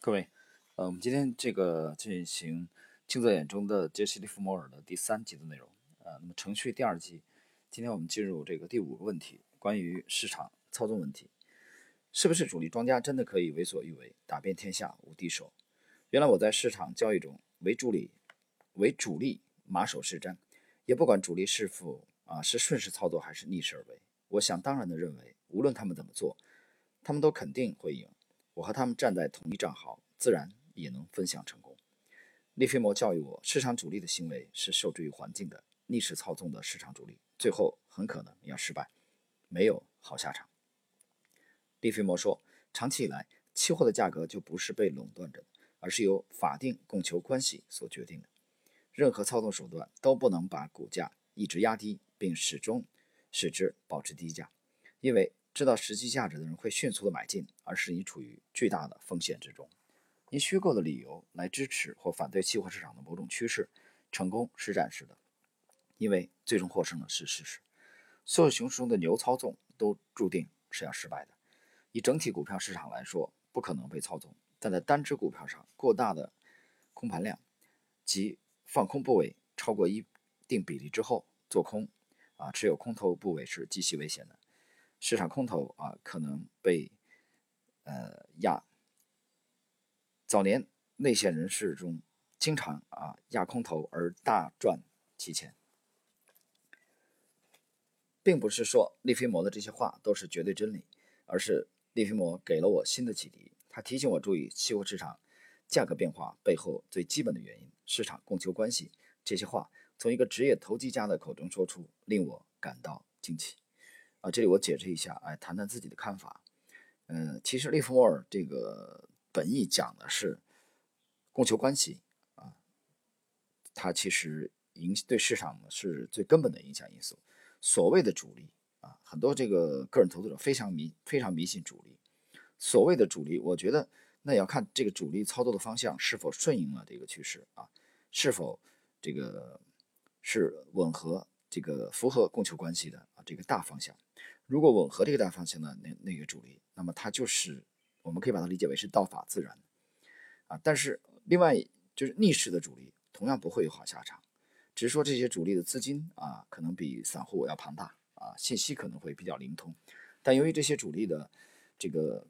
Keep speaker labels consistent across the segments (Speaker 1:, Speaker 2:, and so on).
Speaker 1: 各位，呃，我们今天这个进行《镜子眼中的杰西·利弗摩尔》的第三集的内容，呃，那么程序第二集，今天我们进入这个第五个问题，关于市场操纵问题，是不是主力庄家真的可以为所欲为，打遍天下无敌手？原来我在市场交易中为主力，为主力马首是瞻，也不管主力是否啊是顺势操作还是逆势而为，我想当然的认为，无论他们怎么做，他们都肯定会赢。我和他们站在同一战壕，自然也能分享成功。利菲摩教育我，市场主力的行为是受制于环境的，逆势操纵的市场主力，最后很可能要失败，没有好下场。利菲摩说，长期以来，期货的价格就不是被垄断着的，而是由法定供求关系所决定的。任何操纵手段都不能把股价一直压低，并始终使之保持低价，因为。知道实际价值的人会迅速的买进，而使你处于巨大的风险之中。以虚构的理由来支持或反对期货市场的某种趋势，成功是暂时的，因为最终获胜的是事实。所有熊市中的牛操纵都注定是要失败的。以整体股票市场来说，不可能被操纵，但在单只股票上过大的空盘量及放空部位超过一定比例之后做空，啊，持有空头部位是极其危险的。市场空头啊，可能被呃压。早年内线人士中经常啊压空头而大赚其钱，并不是说利菲摩的这些话都是绝对真理，而是利菲摩给了我新的启迪。他提醒我注意期货市场价格变化背后最基本的原因——市场供求关系。这些话从一个职业投机家的口中说出，令我感到惊奇。这里我解释一下，哎，谈谈自己的看法。嗯，其实利弗莫尔这个本意讲的是供求关系啊，它其实影对市场是最根本的影响因素。所谓的主力啊，很多这个个人投资者非常迷非常迷信主力。所谓的主力，我觉得那也要看这个主力操作的方向是否顺应了这个趋势啊，是否这个是吻合这个符合供求关系的啊这个大方向。如果吻合这个大方向的那那个主力，那么它就是我们可以把它理解为是道法自然啊。但是另外就是逆势的主力同样不会有好下场，只是说这些主力的资金啊可能比散户要庞大啊，信息可能会比较灵通。但由于这些主力的这个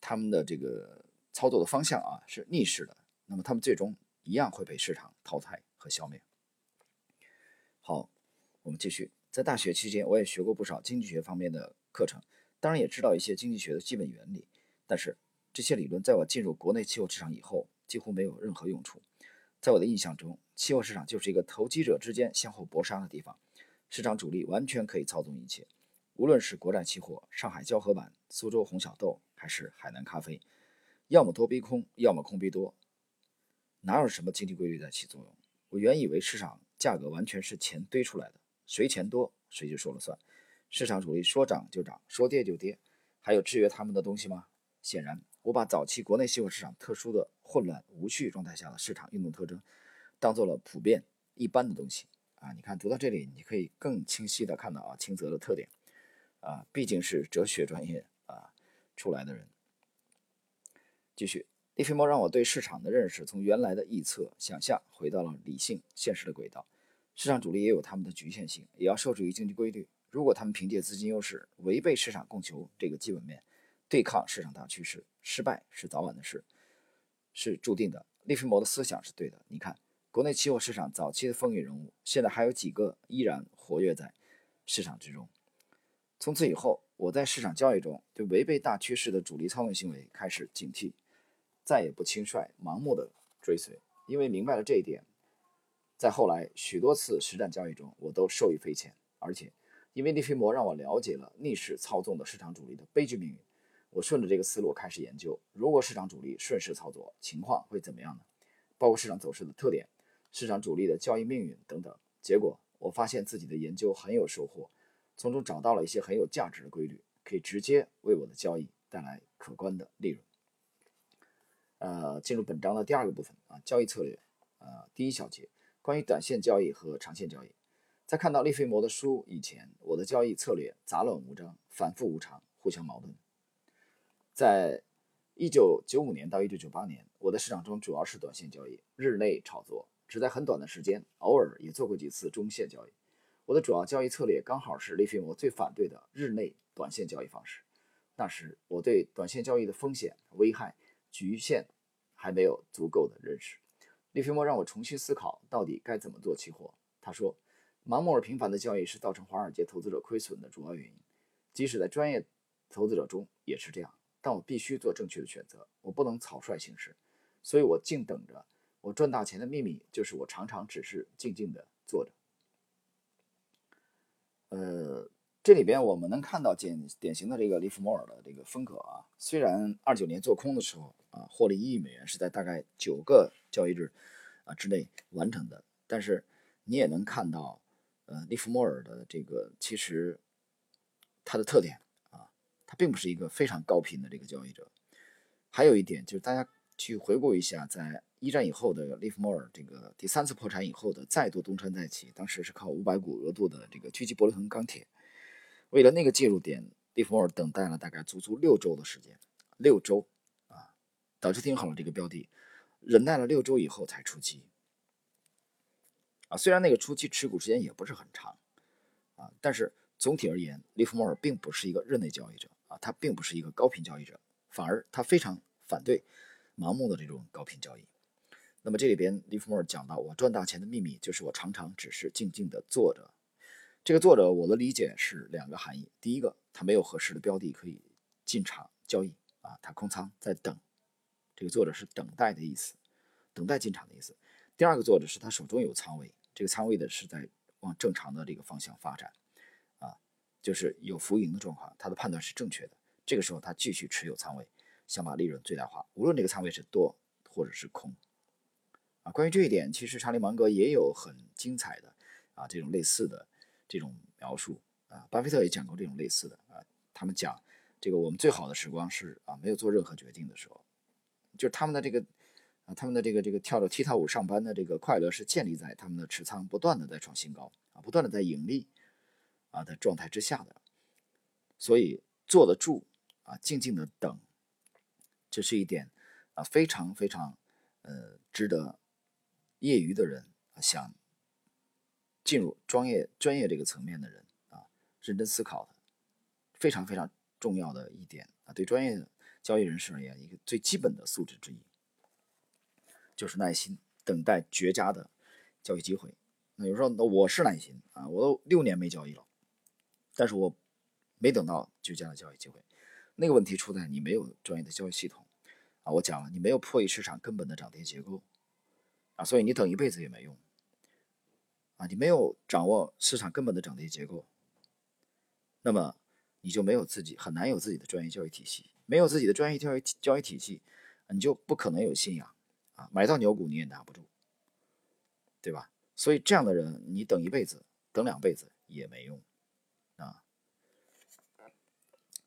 Speaker 1: 他们的这个操作的方向啊是逆势的，那么他们最终一样会被市场淘汰和消灭。好，我们继续。在大学期间，我也学过不少经济学方面的课程，当然也知道一些经济学的基本原理。但是这些理论在我进入国内期货市场以后，几乎没有任何用处。在我的印象中，期货市场就是一个投机者之间相互搏杀的地方，市场主力完全可以操纵一切。无论是国债期货、上海交合板、苏州红小豆，还是海南咖啡，要么多逼空，要么空逼多，哪有什么经济规律在起作用？我原以为市场价格完全是钱堆出来的。谁钱多谁就说了算，市场主力说涨就涨，说跌就跌，还有制约他们的东西吗？显然，我把早期国内期货市场特殊的混乱无序状态下的市场运动特征，当做了普遍一般的东西啊！你看，读到这里，你可以更清晰的看到啊，清泽的特点啊，毕竟是哲学专业啊出来的人。继续，利菲莫让我对市场的认识从原来的臆测、想象回到了理性、现实的轨道。市场主力也有他们的局限性，也要受制于经济规律。如果他们凭借资金优势违背市场供求这个基本面，对抗市场大趋势，失败是早晚的事，是注定的。利弗摩的思想是对的。你看，国内期货市场早期的风云人物，现在还有几个依然活跃在市场之中？从此以后，我在市场交易中对违背大趋势的主力操纵行为开始警惕，再也不轻率盲目的追随，因为明白了这一点。在后来许多次实战交易中，我都受益匪浅。而且，因为利菲摩让我了解了逆势操纵的市场主力的悲剧命运，我顺着这个思路开始研究：如果市场主力顺势操作，情况会怎么样呢？包括市场走势的特点、市场主力的交易命运等等。结果，我发现自己的研究很有收获，从中找到了一些很有价值的规律，可以直接为我的交易带来可观的利润。呃，进入本章的第二个部分啊，交易策略，呃，第一小节。关于短线交易和长线交易，在看到利菲摩的书以前，我的交易策略杂乱无章、反复无常、互相矛盾。在一九九五年到一九九八年，我的市场中主要是短线交易，日内炒作，只在很短的时间，偶尔也做过几次中线交易。我的主要交易策略刚好是利菲摩最反对的日内短线交易方式。那时我对短线交易的风险、危害、局限还没有足够的认识。利菲摩让我重新思考到底该怎么做期货。他说，盲目而频繁的交易是造成华尔街投资者亏损的主要原因，即使在专业投资者中也是这样。但我必须做正确的选择，我不能草率行事，所以我静等着。我赚大钱的秘密就是我常常只是静静的坐着。呃，这里边我们能看到典典型的这个利弗莫尔的这个风格啊。虽然二九年做空的时候啊，获利一亿美元是在大概九个交易日啊之内完成的，但是你也能看到，呃，利弗莫尔的这个其实它的特点。啊，它并不是一个非常高频的这个交易者。还有一点就是，大家去回顾一下，在一战以后的利弗莫尔这个第三次破产以后的再度东山再起，当时是靠五百股额度的这个狙击伯利恒钢铁。为了那个介入点，利弗莫尔等待了大概足足六周的时间，六周啊，导致听好了这个标的，忍耐了六周以后才出击。啊，虽然那个初期持股时间也不是很长啊，但是总体而言，利弗莫尔并不是一个日内交易者。啊，他并不是一个高频交易者，反而他非常反对盲目的这种高频交易。那么这里边利弗莫尔讲到，我赚大钱的秘密就是我常常只是静静的坐着。这个坐着，我的理解是两个含义：第一个，他没有合适的标的可以进场交易啊，他空仓在等。这个作者是等待的意思，等待进场的意思。第二个作者是他手中有仓位，这个仓位的是在往正常的这个方向发展。啊就是有浮盈的状况，他的判断是正确的。这个时候他继续持有仓位，想把利润最大化，无论这个仓位是多或者是空。啊，关于这一点，其实查理芒格也有很精彩的啊这种类似的这种描述啊，巴菲特也讲过这种类似的啊。他们讲这个我们最好的时光是啊没有做任何决定的时候，就是他们的这个啊他们的这个这个跳着踢踏舞上班的这个快乐是建立在他们的持仓不断的在创新高啊，不断的在盈利。啊的状态之下的，所以坐得住啊，静静的等，这是一点啊，非常非常呃值得业余的人啊想进入专业专业这个层面的人啊认真思考的非常非常重要的一点啊，对专业交易人士而言，一个最基本的素质之一就是耐心等待绝佳的交易机会。那有时候，那我是耐心啊，我都六年没交易了。但是我没等到绝佳的交易机会，那个问题出在你没有专业的交易系统啊！我讲了，你没有破译市场根本的涨跌结构啊，所以你等一辈子也没用啊！你没有掌握市场根本的涨跌结构，那么你就没有自己很难有自己的专业交易体系，没有自己的专业交易交易体系，你就不可能有信仰啊！买到牛股你也拿不住，对吧？所以这样的人，你等一辈子，等两辈子也没用。啊，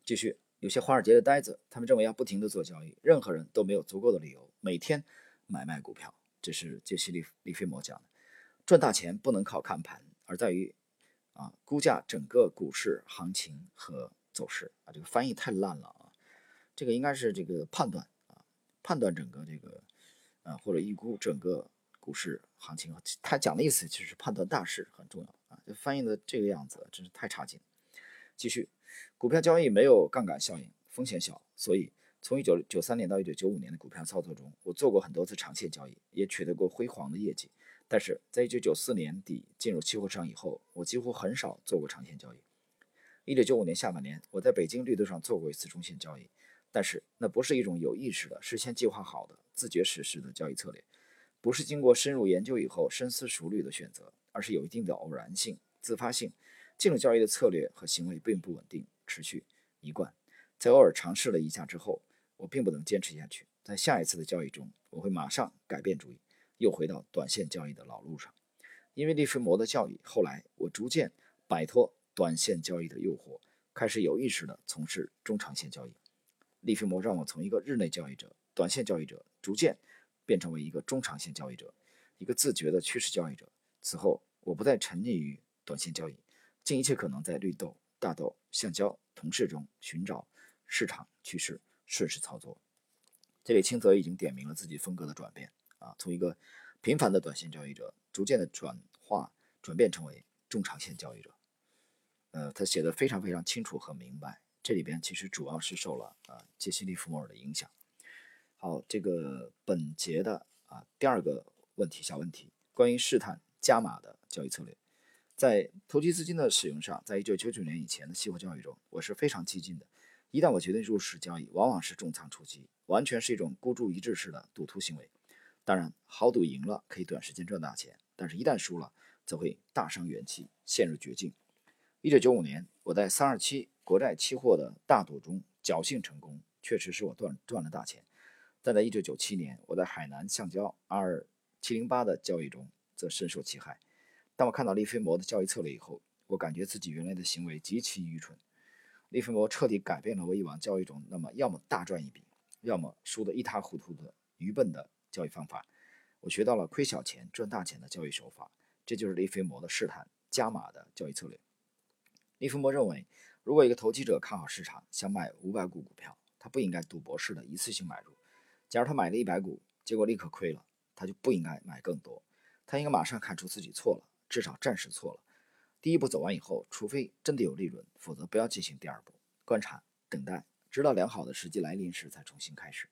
Speaker 1: 继续，有些华尔街的呆子，他们认为要不停的做交易，任何人都没有足够的理由每天买卖股票。这是杰西·利利菲摩讲的，赚大钱不能靠看盘，而在于啊估价整个股市行情和走势啊。这个翻译太烂了，这个应该是这个判断啊，判断整个这个啊或者预估整个股市行情。他讲的意思其实判断大势很重要啊。就。翻译的这个样子真是太差劲。继续，股票交易没有杠杆效应，风险小，所以从一九九三年到一九九五年的股票操作中，我做过很多次长线交易，也取得过辉煌的业绩。但是在一九九四年底进入期货市场以后，我几乎很少做过长线交易。一九九五年下半年，我在北京绿豆上做过一次中线交易，但是那不是一种有意识的、事先计划好的、自觉实施的交易策略，不是经过深入研究以后深思熟虑的选择。而是有一定的偶然性、自发性，这种交易的策略和行为并不稳定、持续、一贯。在偶尔尝试了一下之后，我并不能坚持下去。在下一次的交易中，我会马上改变主意，又回到短线交易的老路上。因为利弗摩的教育，后来我逐渐摆脱短线交易的诱惑，开始有意识地从事中长线交易。利弗摩让我从一个日内交易者、短线交易者，逐渐变成为一个中长线交易者，一个自觉的趋势交易者。此后，我不再沉溺于短线交易，尽一切可能在绿豆、大豆、橡胶、铜市中寻找市场趋势，顺势操作。这里清泽已经点明了自己风格的转变啊，从一个平凡的短线交易者，逐渐的转化转变成为中长线交易者。呃，他写的非常非常清楚和明白。这里边其实主要是受了啊杰西·利弗莫尔的影响。好，这个本节的啊第二个问题小问题，关于试探加码的交易策略，在投机资金的使用上，在一九九九年以前的期货交易中，我是非常激进的。一旦我决定入市交易，往往是重仓出击，完全是一种孤注一掷式的赌徒行为。当然，豪赌赢了可以短时间赚大钱，但是一旦输了，则会大伤元气，陷入绝境。一九九五年，我在三二七国债期货的大赌中侥幸成功，确实使我赚赚了大钱。但在一九九七年，我在海南橡胶二七零八的交易中则深受其害。当我看到利菲摩的交易策略以后，我感觉自己原来的行为极其愚蠢。利弗摩彻底改变了我以往交易中那么要么大赚一笔，要么输得一塌糊涂的愚笨的交易方法。我学到了亏小钱赚大钱的交易手法，这就是利弗摩的试探加码的交易策略。利弗摩认为，如果一个投机者看好市场，想买五百股股票，他不应该赌博式的一次性买入。假如他买了一百股，结果立刻亏了，他就不应该买更多。他应该马上看出自己错了，至少暂时错了。第一步走完以后，除非真的有利润，否则不要进行第二步，观察、等待，直到良好的时机来临时再重新开始。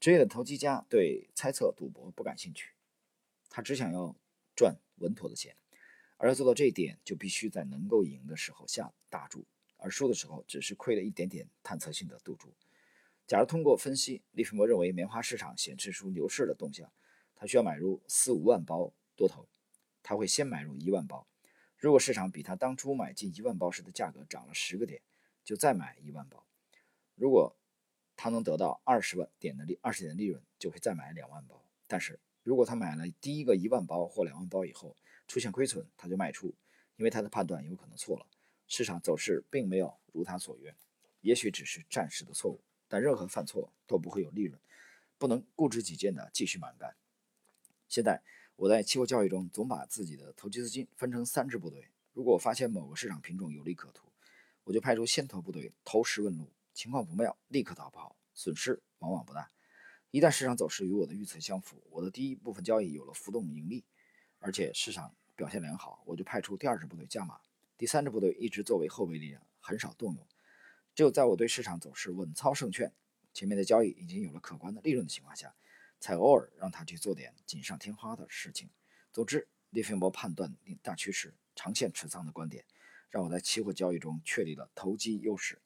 Speaker 1: 职业的投机家对猜测、赌博不感兴趣，他只想要赚稳妥的钱，而要做到这一点，就必须在能够赢的时候下大注，而输的时候只是亏了一点点探测性的赌注。假如通过分析，利弗莫认为棉花市场显示出牛市的动向，他需要买入四五万包多头，他会先买入一万包。如果市场比他当初买进一万包时的价格涨了十个点，就再买一万包。如果他能得到二十万点的利二十点的利润，就会再买两万包。但是如果他买了第一个一万包或两万包以后出现亏损，他就卖出，因为他的判断有可能错了，市场走势并没有如他所愿，也许只是暂时的错误，但任何犯错都不会有利润，不能固执己见的继续蛮干。现在。我在期货交易中总把自己的投机资金分成三支部队。如果发现某个市场品种有利可图，我就派出先头部队投石问路，情况不妙立刻逃跑，损失往往不大。一旦市场走势与我的预测相符，我的第一部分交易有了浮动盈利，而且市场表现良好，我就派出第二支部队加码。第三支部队一直作为后备力量，很少动用。只有在我对市场走势稳操胜券，前面的交易已经有了可观的利润的情况下。才偶尔让他去做点锦上添花的事情。总之，利菲摩判断大趋势、长线持仓的观点，让我在期货交易中确立了投机优势。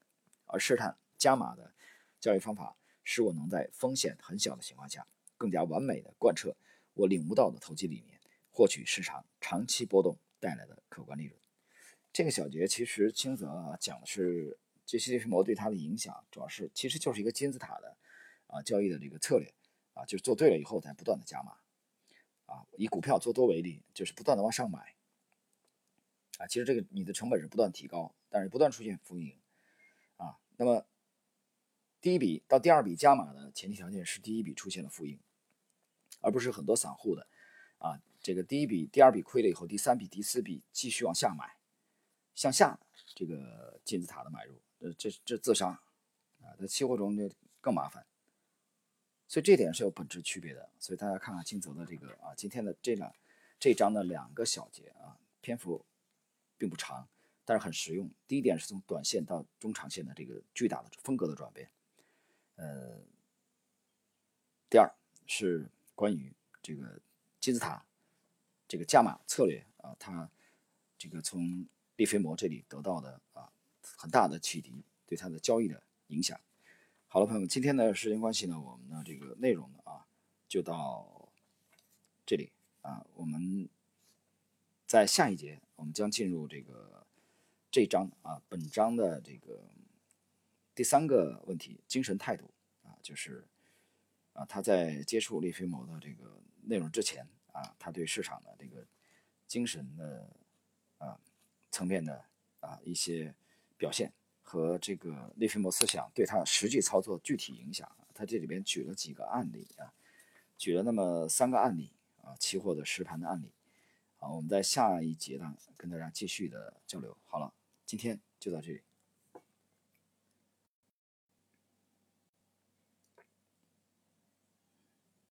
Speaker 1: 而试探加码的交易方法，使我能在风险很小的情况下，更加完美的贯彻我领悟到的投机理念，获取市场长期波动带来的可观利润。这个小节其实清泽啊讲的是这些利菲摩对他的影响，主要是其实就是一个金字塔的啊交易的这个策略。啊，就是做对了以后，才不断的加码，啊，以股票做多为例，就是不断的往上买，啊，其实这个你的成本是不断提高，但是不断出现浮盈，啊，那么第一笔到第二笔加码的前提条件是第一笔出现了浮盈，而不是很多散户的，啊，这个第一笔、第二笔亏了以后，第三笔、第四笔继续往下买，向下这个金字塔的买入，呃，这这自杀，啊，在期货中就更麻烦。所以这点是有本质区别的，所以大家看看金泽的这个啊，今天的这两这章的两个小节啊，篇幅并不长，但是很实用。第一点是从短线到中长线的这个巨大的风格的转变，呃，第二是关于这个金字塔这个加码策略啊，它这个从利菲摩这里得到的啊很大的启迪，对它的交易的影响。好了，朋友们，今天的时间关系呢，我们的这个内容呢啊，就到这里啊。我们在下一节，我们将进入这个这章啊，本章的这个第三个问题，精神态度啊，就是啊，他在接触利菲摩的这个内容之前啊，他对市场的这个精神的层面的啊一些表现。和这个利弗莫思想对他实际操作具体影响，他这里边举了几个案例啊，举了那么三个案例啊，期货的实盘的案例。好，我们在下一节呢跟大家继续的交流。好了，今天就到这里。